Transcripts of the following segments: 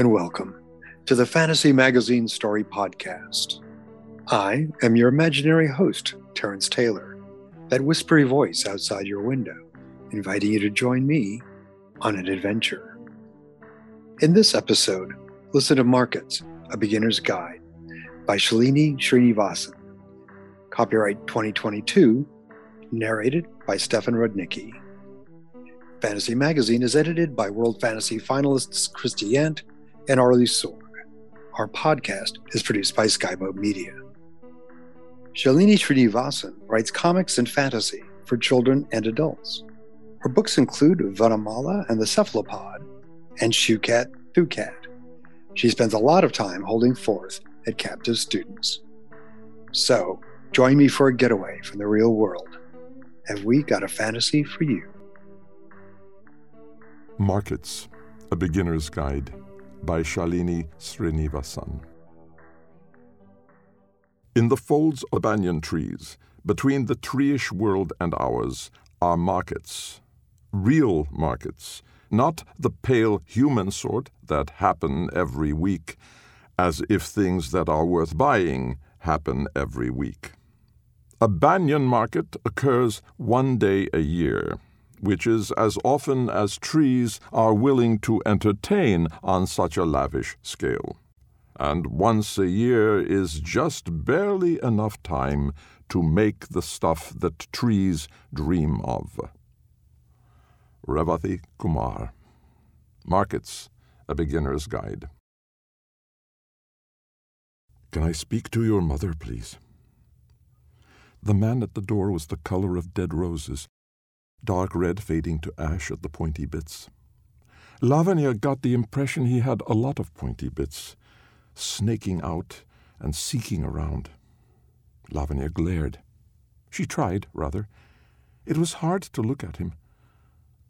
And welcome to the Fantasy Magazine Story Podcast. I am your imaginary host, Terrence Taylor, that whispery voice outside your window, inviting you to join me on an adventure. In this episode, listen to Markets, A Beginner's Guide by Shalini Srinivasan. Copyright 2022, narrated by Stefan Rudnicki. Fantasy Magazine is edited by World Fantasy finalists Christie Yant and Arley Sorg. Our podcast is produced by Skyboat Media. Shalini Srinivasan writes comics and fantasy for children and adults. Her books include Vanamala and the Cephalopod and Shukat Thukat. She spends a lot of time holding forth at captive students. So, join me for a getaway from the real world. Have we got a fantasy for you? Markets, A Beginner's Guide by Shalini Srinivasan. In the folds of banyan trees, between the treeish world and ours, are markets. Real markets, not the pale human sort that happen every week, as if things that are worth buying happen every week. A banyan market occurs one day a year which is as often as trees are willing to entertain on such a lavish scale. And once a year is just barely enough time to make the stuff that trees dream of. Revathi Kumar. Markets, a Beginner's Guide. Can I speak to your mother, please? The man at the door was the color of dead roses, dark red fading to ash at the pointy bits. Lavanya got the impression he had a lot of pointy bits, snaking out and seeking around. Lavanya glared. She tried, rather. It was hard to look at him.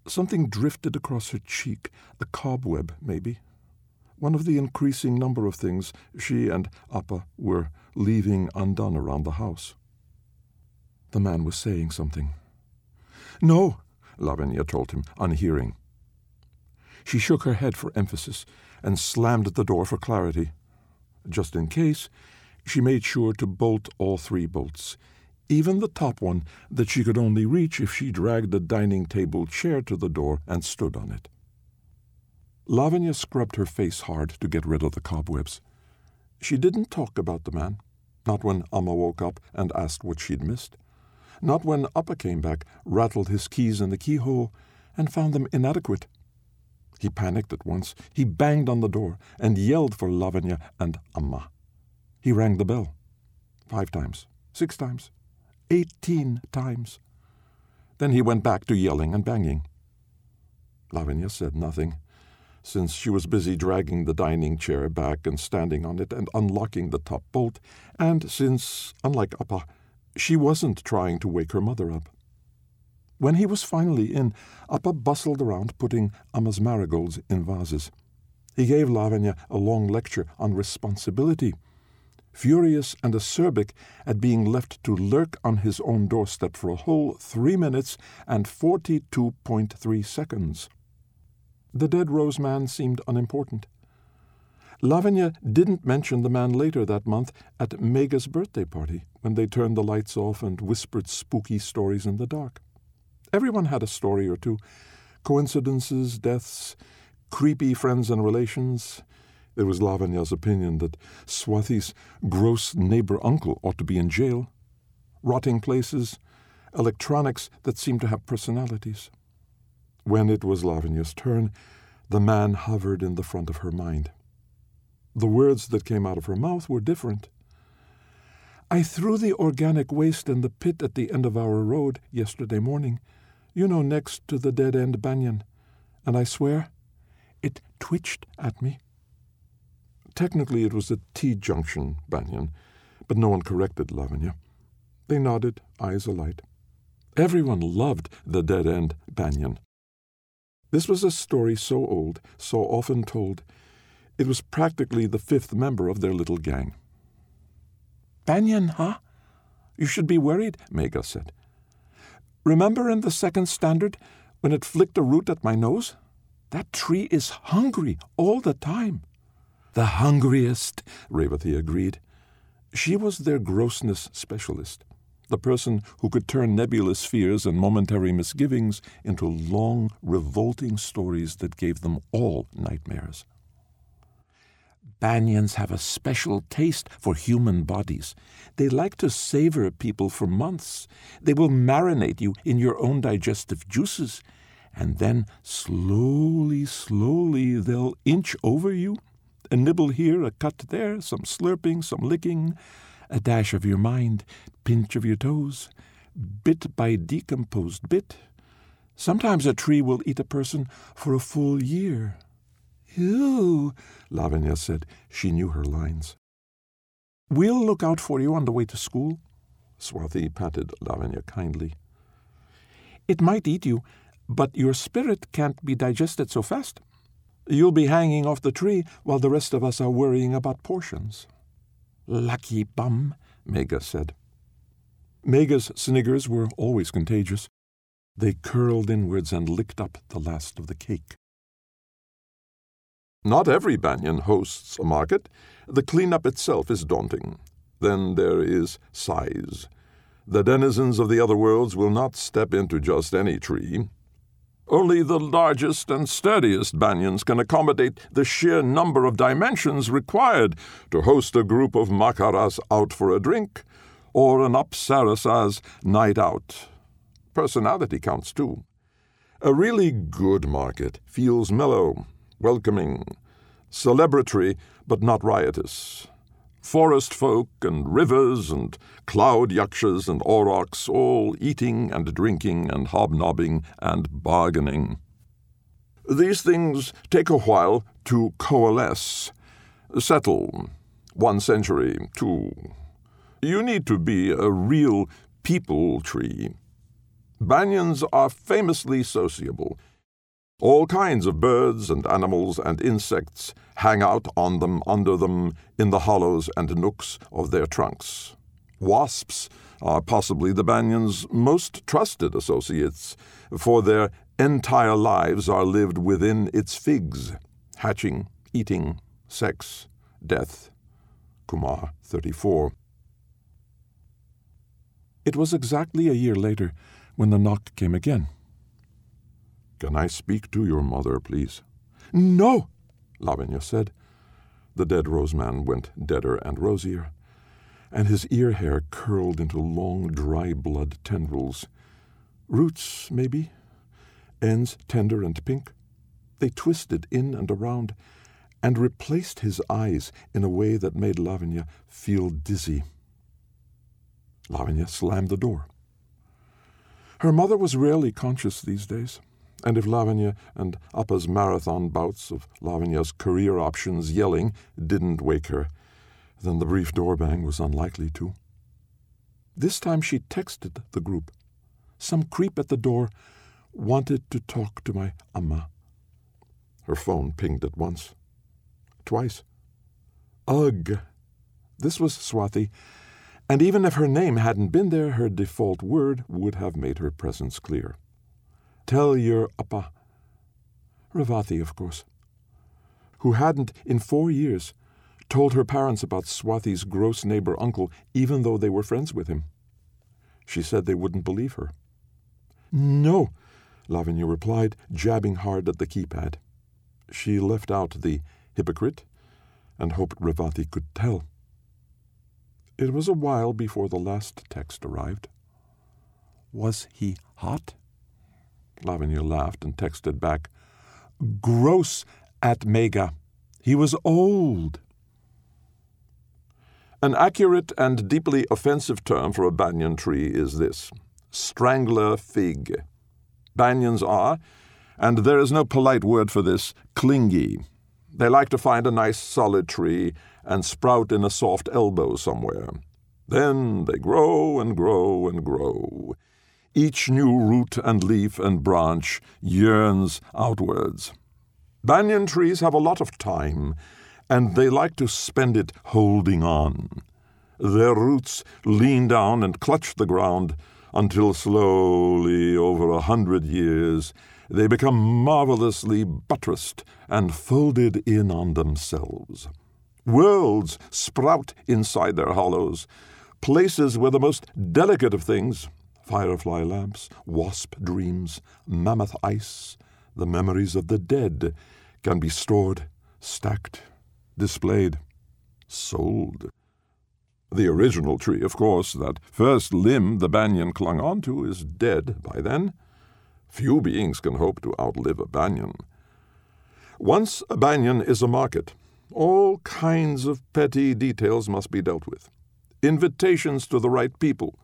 Something drifted across her cheek, a cobweb, maybe. One of the increasing number of things she and Appa were leaving undone around the house. The man was saying something. No, Lavanya told him, unhearing. She shook her head for emphasis and slammed the door for clarity. Just in case, she made sure to bolt all three bolts, even the top one that she could only reach if she dragged the dining table chair to the door and stood on it. Lavanya scrubbed her face hard to get rid of the cobwebs. She didn't talk about the man, not when Amma woke up and asked what she'd missed not when Appa came back, rattled his keys in the keyhole, and found them inadequate. He panicked at once. He banged on the door and yelled for Lavanya and Amma. He rang the bell. Five times, six times, eighteen times. Then he went back to yelling and banging. Lavanya said nothing, since she was busy dragging the dining chair back and standing on it and unlocking the top bolt, and since, unlike Appa, she wasn't trying to wake her mother up. When he was finally in, Appa bustled around putting Amma's marigolds in vases. He gave Lavanya a long lecture on responsibility, furious and acerbic at being left to lurk on his own doorstep for a whole three minutes and forty two point three seconds. The dead rose man seemed unimportant. Lavanya didn't mention the man later that month at Mega's birthday party when they turned the lights off and whispered spooky stories in the dark. Everyone had a story or two coincidences, deaths, creepy friends and relations. It was Lavanya's opinion that Swathi's gross neighbor uncle ought to be in jail. Rotting places, electronics that seemed to have personalities. When it was Lavanya's turn, the man hovered in the front of her mind. The words that came out of her mouth were different. I threw the organic waste in the pit at the end of our road yesterday morning, you know, next to the dead end banyan, and I swear it twitched at me. Technically, it was a T junction banyan, but no one corrected Lavanya. They nodded, eyes alight. Everyone loved the dead end banyan. This was a story so old, so often told, it was practically the fifth member of their little gang. Banyan, huh? You should be worried, Mega said. Remember in the second standard when it flicked a root at my nose? That tree is hungry all the time. The hungriest, Revathi agreed. She was their grossness specialist, the person who could turn nebulous fears and momentary misgivings into long, revolting stories that gave them all nightmares. Banyans have a special taste for human bodies. They like to savor people for months. They will marinate you in your own digestive juices, and then slowly, slowly they'll inch over you. A nibble here, a cut there, some slurping, some licking, a dash of your mind, pinch of your toes, bit by decomposed bit. Sometimes a tree will eat a person for a full year. Ew, Lavanya said. She knew her lines. We'll look out for you on the way to school. Swathi patted Lavanya kindly. It might eat you, but your spirit can't be digested so fast. You'll be hanging off the tree while the rest of us are worrying about portions. Lucky bum, Mega said. Mega's sniggers were always contagious. They curled inwards and licked up the last of the cake. Not every banyan hosts a market. The cleanup itself is daunting. Then there is size. The denizens of the other worlds will not step into just any tree. Only the largest and sturdiest banyans can accommodate the sheer number of dimensions required to host a group of makaras out for a drink, or an apsarasa's night out. Personality counts too. A really good market feels mellow, welcoming, celebratory but not riotous. Forest folk and rivers and cloud yakshas and aurochs all eating and drinking and hobnobbing and bargaining. These things take a while to coalesce, settle. One century, two. You need to be a real people tree. Banyans are famously sociable. All kinds of birds and animals and insects hang out on them, under them, in the hollows and nooks of their trunks. Wasps are possibly the banyan's most trusted associates, for their entire lives are lived within its figs hatching, eating, sex, death. Kumar 34. It was exactly a year later when the knock came again. Can I speak to your mother, please? No, Lavanya said. The dead rose man went deader and rosier, and his ear hair curled into long, dry blood tendrils. Roots, maybe? Ends tender and pink? They twisted in and around and replaced his eyes in a way that made Lavanya feel dizzy. Lavanya slammed the door. Her mother was rarely conscious these days. And if Lavanya and Appa's marathon bouts of Lavanya's career options yelling didn't wake her, then the brief door bang was unlikely to. This time she texted the group. some creep at the door wanted to talk to my Amma. Her phone pinged at once. Twice. Ugh. This was Swathi, and even if her name hadn't been there, her default word would have made her presence clear. Tell your Appa. Revathi, of course. Who hadn't, in four years, told her parents about Swathi's gross neighbor uncle, even though they were friends with him. She said they wouldn't believe her. No, Lavanya replied, jabbing hard at the keypad. She left out the hypocrite and hoped Revathi could tell. It was a while before the last text arrived. Was he hot? Lavanya laughed and texted back, Gross at Mega. He was old. An accurate and deeply offensive term for a banyan tree is this strangler fig. Banyans are, and there is no polite word for this, clingy. They like to find a nice solid tree and sprout in a soft elbow somewhere. Then they grow and grow and grow. Each new root and leaf and branch yearns outwards. Banyan trees have a lot of time and they like to spend it holding on. Their roots lean down and clutch the ground until slowly, over a hundred years, they become marvelously buttressed and folded in on themselves. Worlds sprout inside their hollows, places where the most delicate of things firefly lamps, wasp dreams, mammoth ice, the memories of the dead can be stored, stacked, displayed, sold. The original tree, of course, that first limb the banyan clung onto, is dead by then. Few beings can hope to outlive a banyan. Once a banyan is a market, all kinds of petty details must be dealt with. Invitations to the right people,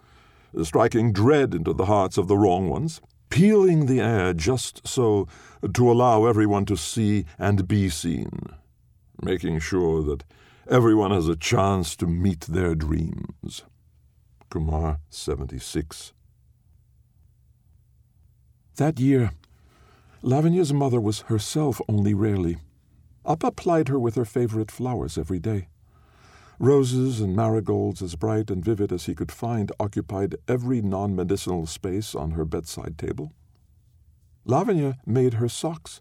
striking dread into the hearts of the wrong ones, peeling the air just so to allow everyone to see and be seen making sure that everyone has a chance to meet their dreams. Kumar 76. That year, Lavanya's mother was herself only rarely. Appa plied her with her favorite flowers every day. Roses and marigolds as bright and vivid as he could find occupied every non medicinal space on her bedside table. Lavanya made her socks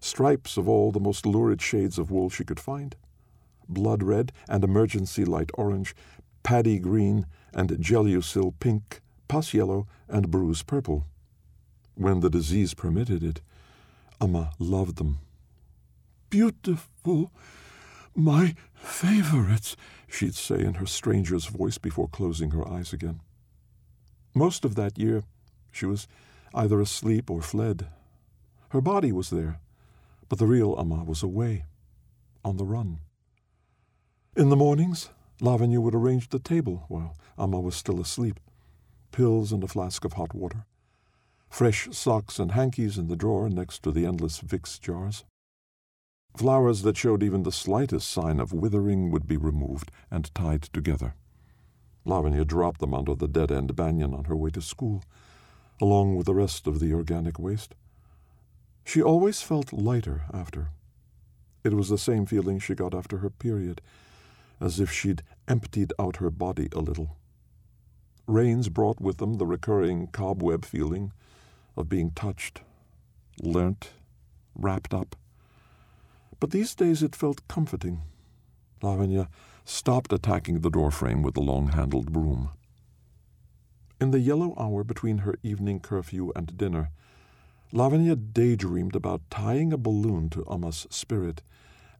stripes of all the most lurid shades of wool she could find blood red and emergency light orange, paddy green and gelusil pink, pus yellow and bruise purple. When the disease permitted it, Amma loved them. Beautiful, my favorites, she'd say in her stranger's voice before closing her eyes again. Most of that year, she was either asleep or fled. Her body was there, but the real Amma was away, on the run. In the mornings, Lavanya would arrange the table while Amma was still asleep pills and a flask of hot water, fresh socks and hankies in the drawer next to the endless Vicks jars. Flowers that showed even the slightest sign of withering would be removed and tied together. Lavanya dropped them under the dead end banyan on her way to school, along with the rest of the organic waste. She always felt lighter after. It was the same feeling she got after her period, as if she'd emptied out her body a little. Rains brought with them the recurring cobweb feeling of being touched, learnt, wrapped up. But these days it felt comforting. Lavanya stopped attacking the doorframe with the long handled broom. In the yellow hour between her evening curfew and dinner, Lavanya daydreamed about tying a balloon to Amma's spirit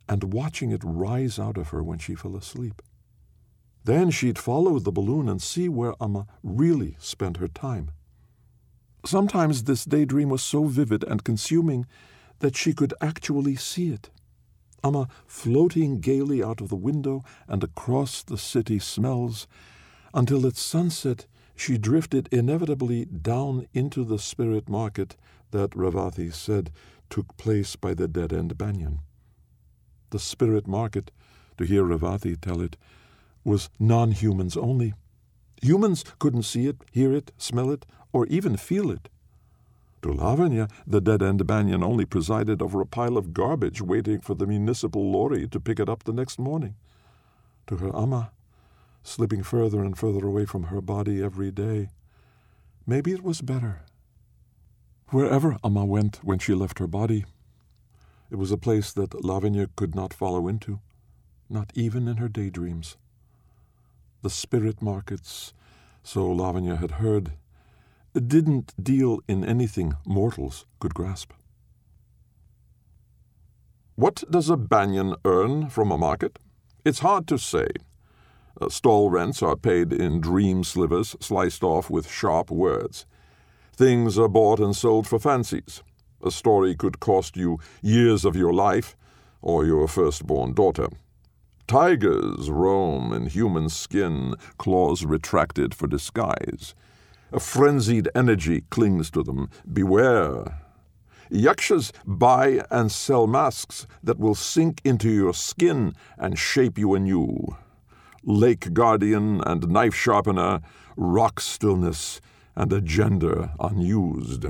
and watching it rise out of her when she fell asleep. Then she'd follow the balloon and see where Amma really spent her time. Sometimes this daydream was so vivid and consuming that she could actually see it. Amma floating gaily out of the window and across the city smells, until at sunset she drifted inevitably down into the spirit market that Revathi said took place by the dead end banyan. The spirit market, to hear Revathi tell it, was non humans only. Humans couldn't see it, hear it, smell it, or even feel it. To Lavanya, the dead end banyan only presided over a pile of garbage waiting for the municipal lorry to pick it up the next morning. To her Amma, slipping further and further away from her body every day, maybe it was better. Wherever Amma went when she left her body, it was a place that Lavanya could not follow into, not even in her daydreams. The spirit markets, so Lavanya had heard, didn't deal in anything mortals could grasp. What does a banyan earn from a market? It's hard to say. Uh, stall rents are paid in dream slivers sliced off with sharp words. Things are bought and sold for fancies. A story could cost you years of your life or your firstborn daughter. Tigers roam in human skin, claws retracted for disguise. A frenzied energy clings to them. Beware. Yakshas buy and sell masks that will sink into your skin and shape you anew. Lake guardian and knife sharpener, rock stillness, and a gender unused.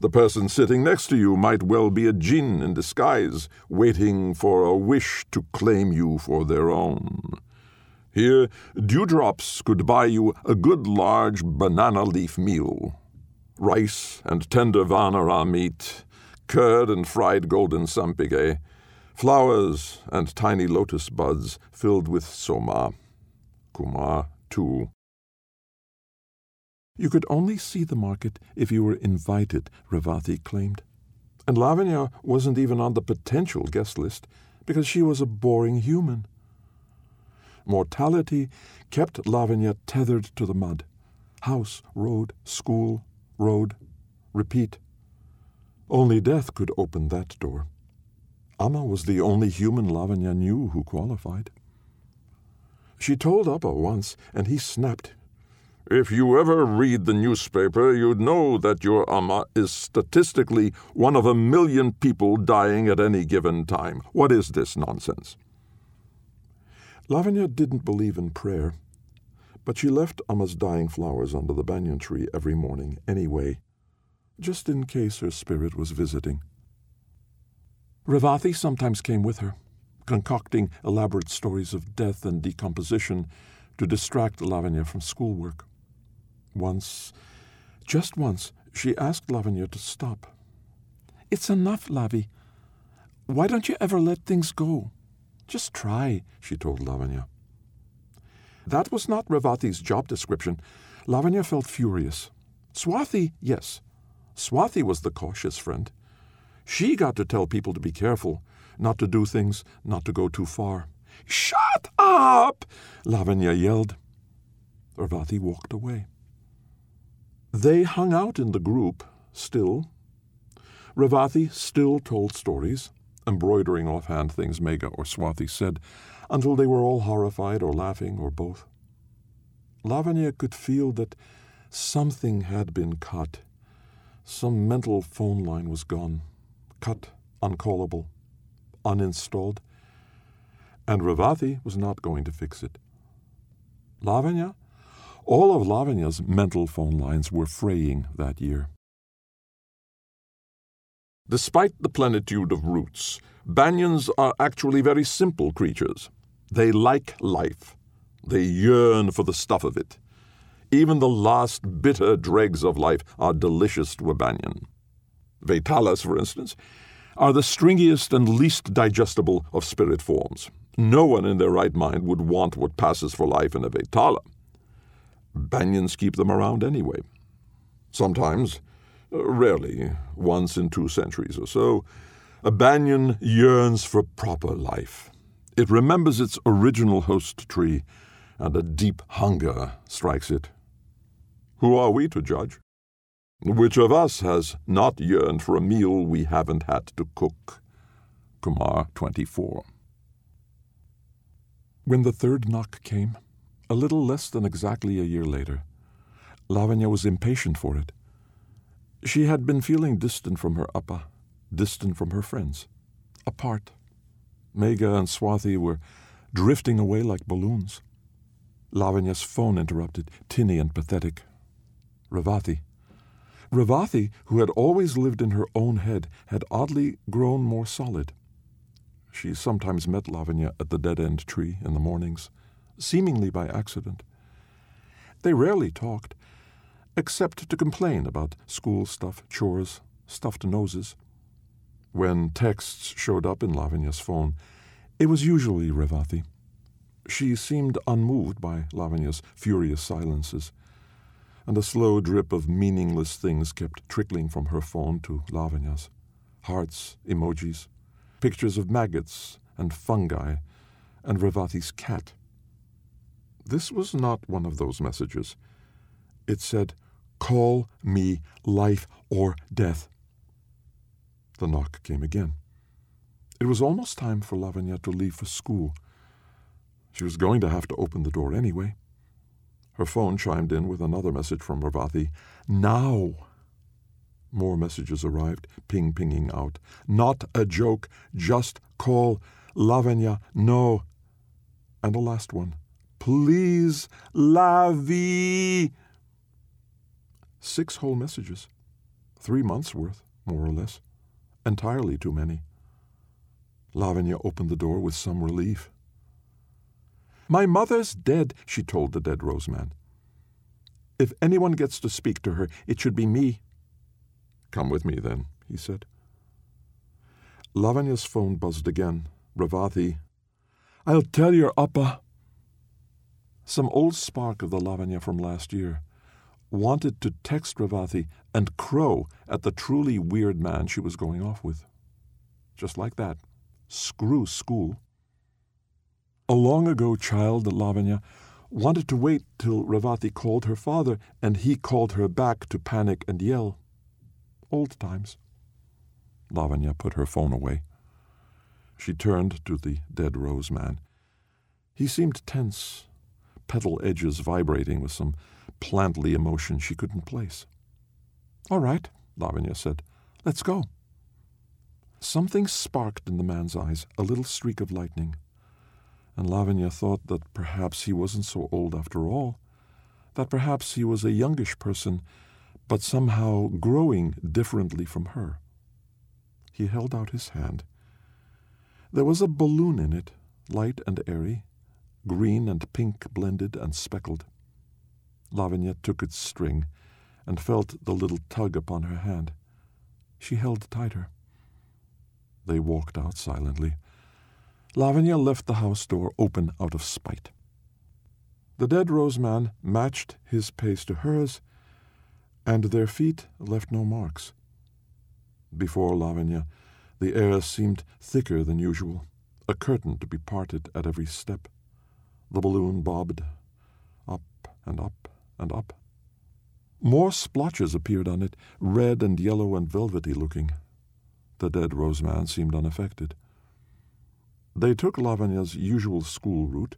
The person sitting next to you might well be a jinn in disguise, waiting for a wish to claim you for their own. Here, dewdrops could buy you a good large banana leaf meal. Rice and tender vanara meat, curd and fried golden sampige, flowers and tiny lotus buds filled with soma. Kumar, too, you could only see the market if you were invited, Revathi claimed. And Lavanya wasn't even on the potential guest list because she was a boring human. Mortality kept Lavanya tethered to the mud. House, road, school, road, repeat. Only death could open that door. Amma was the only human Lavanya knew who qualified. She told Appa once, and he snapped if you ever read the newspaper, you'd know that your Amma is statistically one of a million people dying at any given time. What is this nonsense? Lavanya didn't believe in prayer, but she left Amma's dying flowers under the banyan tree every morning anyway, just in case her spirit was visiting. Revathi sometimes came with her, concocting elaborate stories of death and decomposition to distract Lavanya from schoolwork. Once, just once, she asked Lavanya to stop. It's enough, Lavi. Why don't you ever let things go? Just try, she told Lavanya. That was not Revathi's job description. Lavanya felt furious. Swathi, yes. Swathi was the cautious friend. She got to tell people to be careful, not to do things, not to go too far. Shut up! Lavanya yelled. Revathi walked away. They hung out in the group, still. Revathi still told stories, embroidering offhand things Mega or Swathi said, until they were all horrified or laughing or both. Lavanya could feel that something had been cut. Some mental phone line was gone, cut, uncallable, uninstalled, and Revathi was not going to fix it. Lavanya all of Lavanya's mental phone lines were fraying that year. Despite the plenitude of roots, banyans are actually very simple creatures. They like life. They yearn for the stuff of it. Even the last bitter dregs of life are delicious to a banyan. Vetalas, for instance, are the stringiest and least digestible of spirit forms. No one in their right mind would want what passes for life in a Vetala. Banyans keep them around anyway. Sometimes, rarely, once in two centuries or so, a banyan yearns for proper life. It remembers its original host tree, and a deep hunger strikes it. Who are we to judge? Which of us has not yearned for a meal we haven't had to cook? Kumar 24. When the third knock came, a little less than exactly a year later, Lavanya was impatient for it. She had been feeling distant from her appa, distant from her friends, apart. Megha and Swathi were drifting away like balloons. Lavanya's phone interrupted, tinny and pathetic. Revathi. Revathi, who had always lived in her own head, had oddly grown more solid. She sometimes met Lavanya at the dead end tree in the mornings, seemingly by accident. They rarely talked, except to complain about school stuff, chores, stuffed noses. When texts showed up in Lavanya's phone, it was usually Revathi. She seemed unmoved by Lavanya's furious silences, and a slow drip of meaningless things kept trickling from her phone to Lavanya's hearts, emojis, pictures of maggots and fungi, and Revathi's cat. This was not one of those messages. It said, Call me life or death. The knock came again. It was almost time for Lavanya to leave for school. She was going to have to open the door anyway. Her phone chimed in with another message from Revathi. Now! More messages arrived, ping pinging out. Not a joke, just call. Lavanya, no. And a last one. Please, Lavi! Six whole messages. Three months' worth, more or less. Entirely too many. Lavanya opened the door with some relief. My mother's dead, she told the dead rose man. If anyone gets to speak to her, it should be me. Come with me, then, he said. Lavanya's phone buzzed again. Revathi. I'll tell your Appa. Some old spark of the Lavanya from last year wanted to text Revathi and crow at the truly weird man she was going off with. Just like that. Screw school. A long ago child, Lavanya, wanted to wait till Revathi called her father, and he called her back to panic and yell. Old times. Lavanya put her phone away. She turned to the dead rose man. He seemed tense, petal edges vibrating with some plantly emotion she couldn't place. All right, Lavanya said. Let's go. Something sparked in the man's eyes, a little streak of lightning. And Lavanya thought that perhaps he wasn't so old after all, that perhaps he was a youngish person, but somehow growing differently from her. He held out his hand. There was a balloon in it, light and airy, green and pink blended and speckled. Lavanya took its string and felt the little tug upon her hand. She held tighter. They walked out silently. Lavanya left the house door open out of spite. The dead rose man matched his pace to hers, and their feet left no marks. Before Lavanya, the air seemed thicker than usual, a curtain to be parted at every step. The balloon bobbed up and up and up. More splotches appeared on it, red and yellow and velvety looking. The dead rose man seemed unaffected. They took Lavanya's usual school route.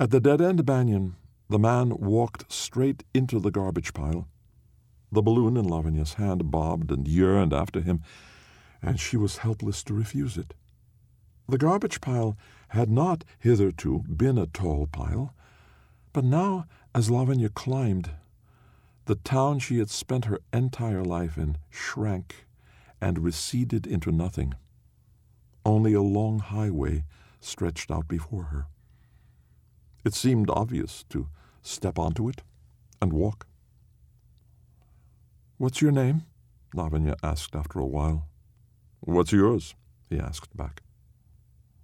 At the dead end banyan, the man walked straight into the garbage pile. The balloon in Lavanya's hand bobbed and yearned after him, and she was helpless to refuse it. The garbage pile had not hitherto been a tall pile, but now, as Lavanya climbed, the town she had spent her entire life in shrank and receded into nothing. Only a long highway stretched out before her. It seemed obvious to step onto it and walk. What's your name? Lavanya asked after a while. What's yours? he asked back.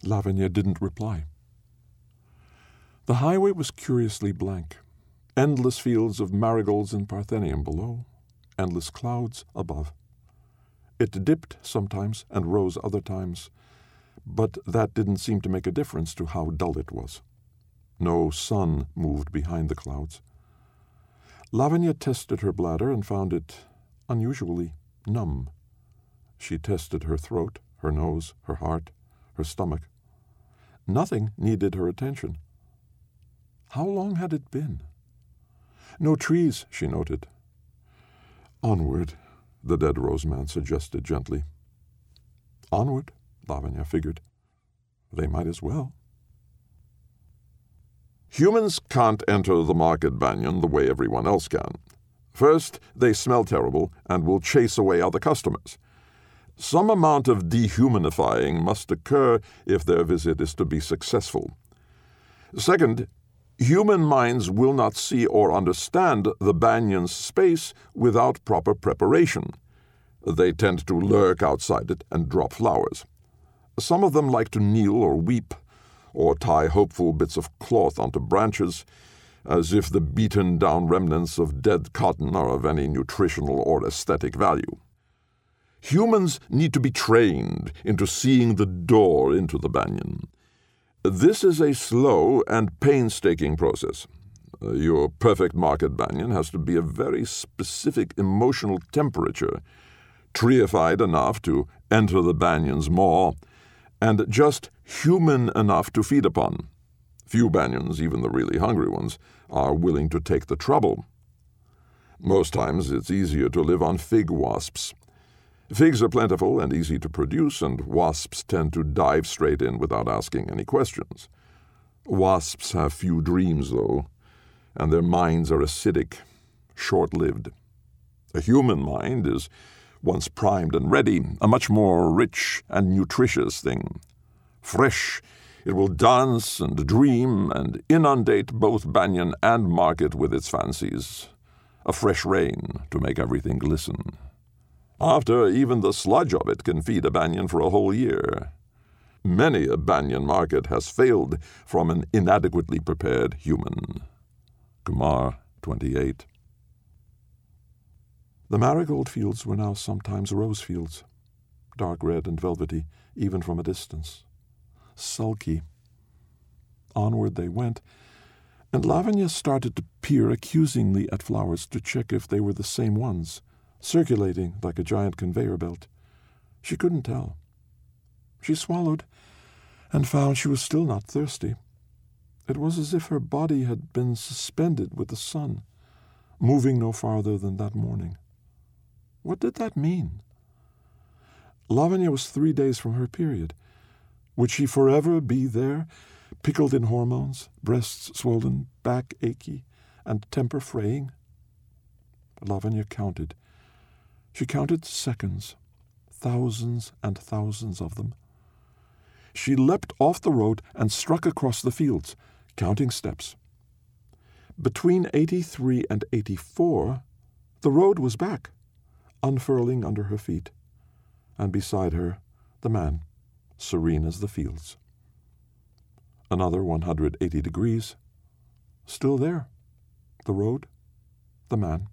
Lavanya didn't reply. The highway was curiously blank. Endless fields of marigolds and parthenium below, endless clouds above. It dipped sometimes and rose other times, but that didn't seem to make a difference to how dull it was. No sun moved behind the clouds. Lavanya tested her bladder and found it unusually numb. She tested her throat, her nose, her heart, her stomach. Nothing needed her attention. How long had it been? No trees, she noted. Onward, the dead rose man suggested gently. Onward, Lavanya figured. They might as well. Humans can't enter the market banyan the way everyone else can. First, they smell terrible and will chase away other customers. Some amount of dehumanifying must occur if their visit is to be successful. Second, human minds will not see or understand the banyan's space without proper preparation. They tend to lurk outside it and drop flowers. Some of them like to kneel or weep, or tie hopeful bits of cloth onto branches, as if the beaten down remnants of dead cotton are of any nutritional or aesthetic value. Humans need to be trained into seeing the door into the banyan. This is a slow and painstaking process. Uh, your perfect market banyan has to be a very specific emotional temperature, treeified enough to enter the banyan's maw, and just human enough to feed upon. Few banyans, even the really hungry ones, are willing to take the trouble. Most times it's easier to live on fig wasps Figs are plentiful and easy to produce, and wasps tend to dive straight in without asking any questions. Wasps have few dreams, though, and their minds are acidic, short lived. A human mind is, once primed and ready, a much more rich and nutritious thing. Fresh, it will dance and dream and inundate both banyan and market with its fancies. A fresh rain to make everything glisten. After, even the sludge of it can feed a banyan for a whole year. Many a banyan market has failed from an inadequately prepared human. Kumar 28. The marigold fields were now sometimes rose fields, dark red and velvety, even from a distance. Sulky. Onward they went, and Lavanya started to peer accusingly at flowers to check if they were the same ones circulating like a giant conveyor belt. She couldn't tell. She swallowed and found she was still not thirsty. It was as if her body had been suspended with the sun, moving no farther than that morning. What did that mean? Lavanya was three days from her period. Would she forever be there, pickled in hormones, breasts swollen, back achy, and temper fraying? Lavanya counted she counted seconds, thousands and thousands of them. She leapt off the road and struck across the fields, counting steps. Between 83 and 84, the road was back, unfurling under her feet, and beside her, the man, serene as the fields. Another 180 degrees, still there, the road, the man.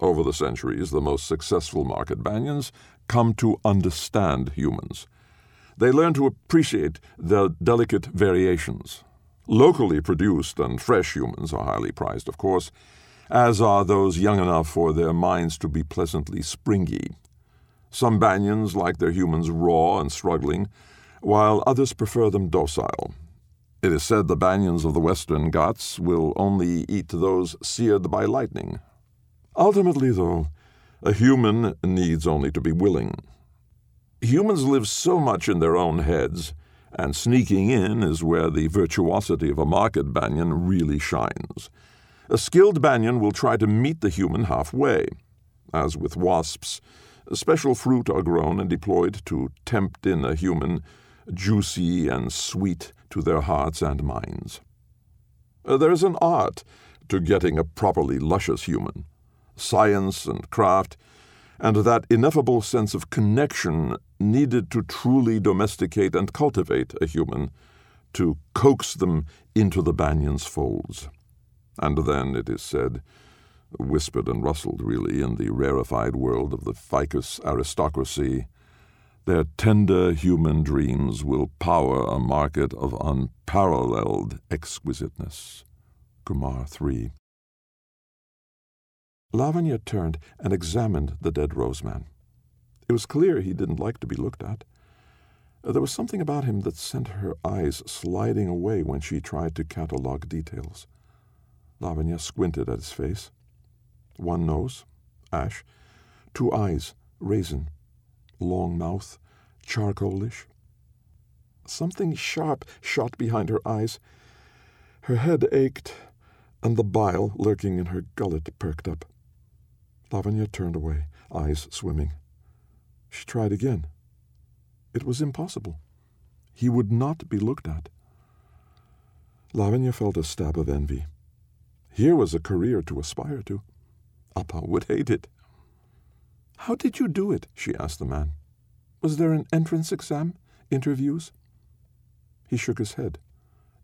Over the centuries, the most successful market banyans come to understand humans. They learn to appreciate their delicate variations. Locally produced and fresh humans are highly prized, of course, as are those young enough for their minds to be pleasantly springy. Some banyans like their humans raw and struggling, while others prefer them docile. It is said the banyans of the western Ghats will only eat those seared by lightning, Ultimately, though, a human needs only to be willing. Humans live so much in their own heads, and sneaking in is where the virtuosity of a market banyan really shines. A skilled banyan will try to meet the human halfway. As with wasps, special fruit are grown and deployed to tempt in a human, juicy and sweet to their hearts and minds. There's an art to getting a properly luscious human science and craft, and that ineffable sense of connection needed to truly domesticate and cultivate a human, to coax them into the banyan's folds. And then, it is said, whispered and rustled really in the rarefied world of the ficus aristocracy, their tender human dreams will power a market of unparalleled exquisiteness. Kumar 3. Lavanya turned and examined the dead roseman. It was clear he didn't like to be looked at. There was something about him that sent her eyes sliding away when she tried to catalogue details. Lavanya squinted at his face. One nose, ash, two eyes, raisin, long mouth, charcoalish. Something sharp shot behind her eyes. Her head ached, and the bile lurking in her gullet perked up. Lavanya turned away, eyes swimming. She tried again. It was impossible. He would not be looked at. Lavanya felt a stab of envy. Here was a career to aspire to. Appa would hate it. How did you do it? she asked the man. Was there an entrance exam? Interviews? He shook his head,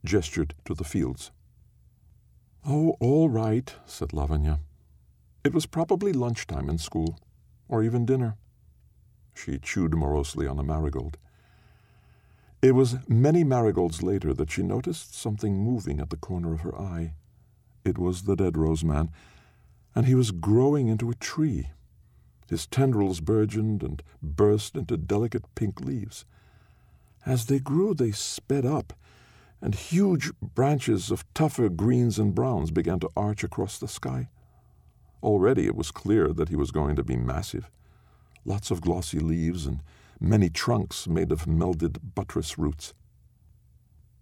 gestured to the fields. Oh, all right, said Lavanya. It was probably lunchtime in school, or even dinner. She chewed morosely on a marigold. It was many marigolds later that she noticed something moving at the corner of her eye. It was the dead rose man, and he was growing into a tree. His tendrils burgeoned and burst into delicate pink leaves. As they grew, they sped up, and huge branches of tougher greens and browns began to arch across the sky. Already it was clear that he was going to be massive. Lots of glossy leaves and many trunks made of melded buttress roots.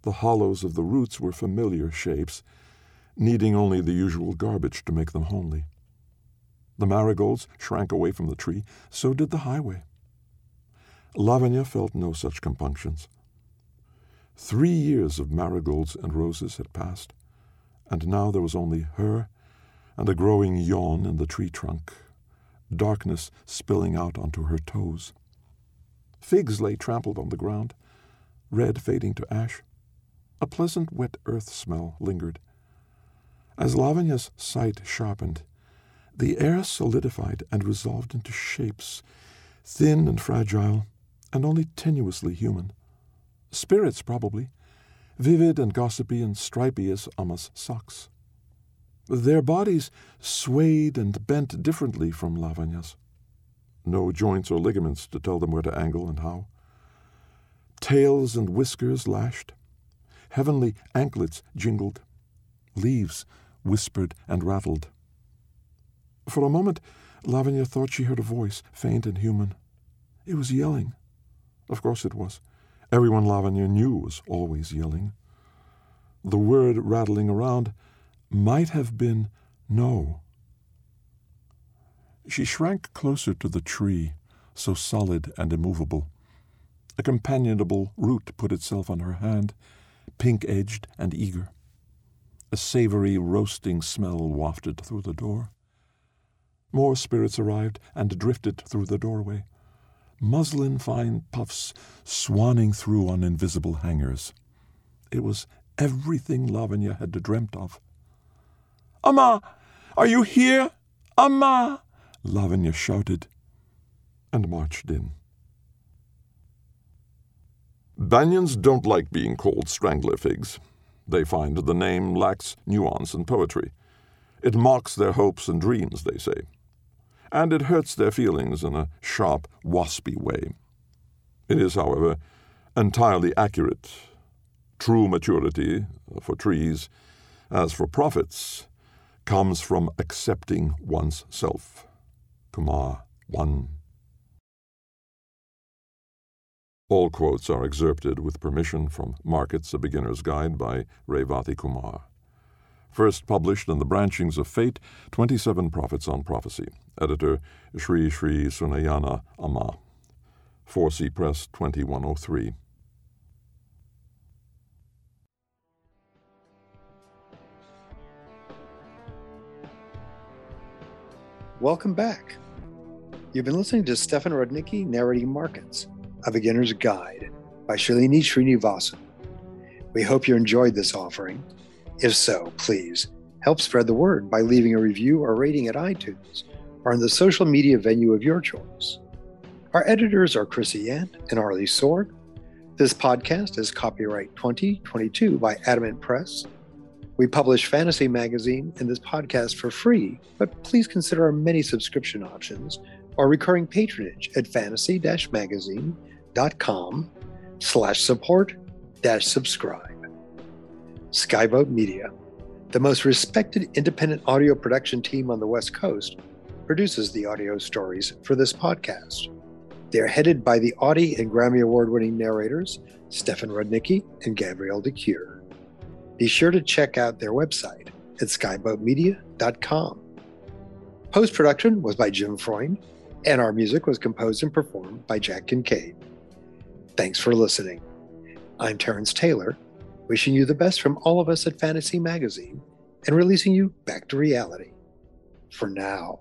The hollows of the roots were familiar shapes, needing only the usual garbage to make them homely. The marigolds shrank away from the tree, so did the highway. Lavanya felt no such compunctions. Three years of marigolds and roses had passed, and now there was only her and a growing yawn in the tree trunk, darkness spilling out onto her toes. Figs lay trampled on the ground, red fading to ash. A pleasant wet earth smell lingered. As Lavanya's sight sharpened, the air solidified and resolved into shapes, thin and fragile, and only tenuously human. Spirits, probably, vivid and gossipy and stripy as Amma's socks. Their bodies swayed and bent differently from Lavanya's no joints or ligaments to tell them where to angle and how. Tails and whiskers lashed. Heavenly anklets jingled. Leaves whispered and rattled. For a moment, Lavanya thought she heard a voice, faint and human. It was yelling. Of course it was. Everyone Lavanya knew was always yelling. The word rattling around might have been no. She shrank closer to the tree, so solid and immovable. A companionable root put itself on her hand, pink edged and eager. A savory roasting smell wafted through the door. More spirits arrived and drifted through the doorway, muslin fine puffs swanning through on invisible hangers. It was everything Lavanya had dreamt of. Amma! Are you here? Amma! Lavanya shouted and marched in. Banyans don't like being called strangler figs. They find the name lacks nuance and poetry. It mocks their hopes and dreams, they say. And it hurts their feelings in a sharp, waspy way. It is, however, entirely accurate. True maturity, for trees, as for prophets, comes from accepting one's self. Kumar 1. All quotes are excerpted with permission from Markets, A Beginner's Guide by Revathi Kumar. First published in The Branchings of Fate 27 Prophets on Prophecy. Editor Sri Sri Sunayana Amma. 4C Press 2103. Welcome back. You've been listening to Stefan Rudnicki narrating Markets, A Beginner's Guide by Shalini Srinivasan. We hope you enjoyed this offering. If so, please help spread the word by leaving a review or rating at iTunes or on the social media venue of your choice. Our editors are Christie Yant and Arley Sorg. This podcast is copyright 2022 by Adamant Press. We publish Fantasy Magazine and this podcast for free, but please consider our many subscription options or recurring patronage at fantasy-magazine.com slash support dash subscribe. Skyboat Media, the most respected independent audio production team on the West Coast, produces the audio stories for this podcast. They're headed by the Audie and Grammy Award winning narrators Stefan Rudnicki and Gabrielle de Cuir. Be sure to check out their website at skyboatmedia.com. Post production was by Jim Freund, and our music was composed and performed by Jack Kincaid. Thanks for listening. I'm Terrence Taylor, wishing you the best from all of us at Fantasy Magazine and releasing you back to reality. For now.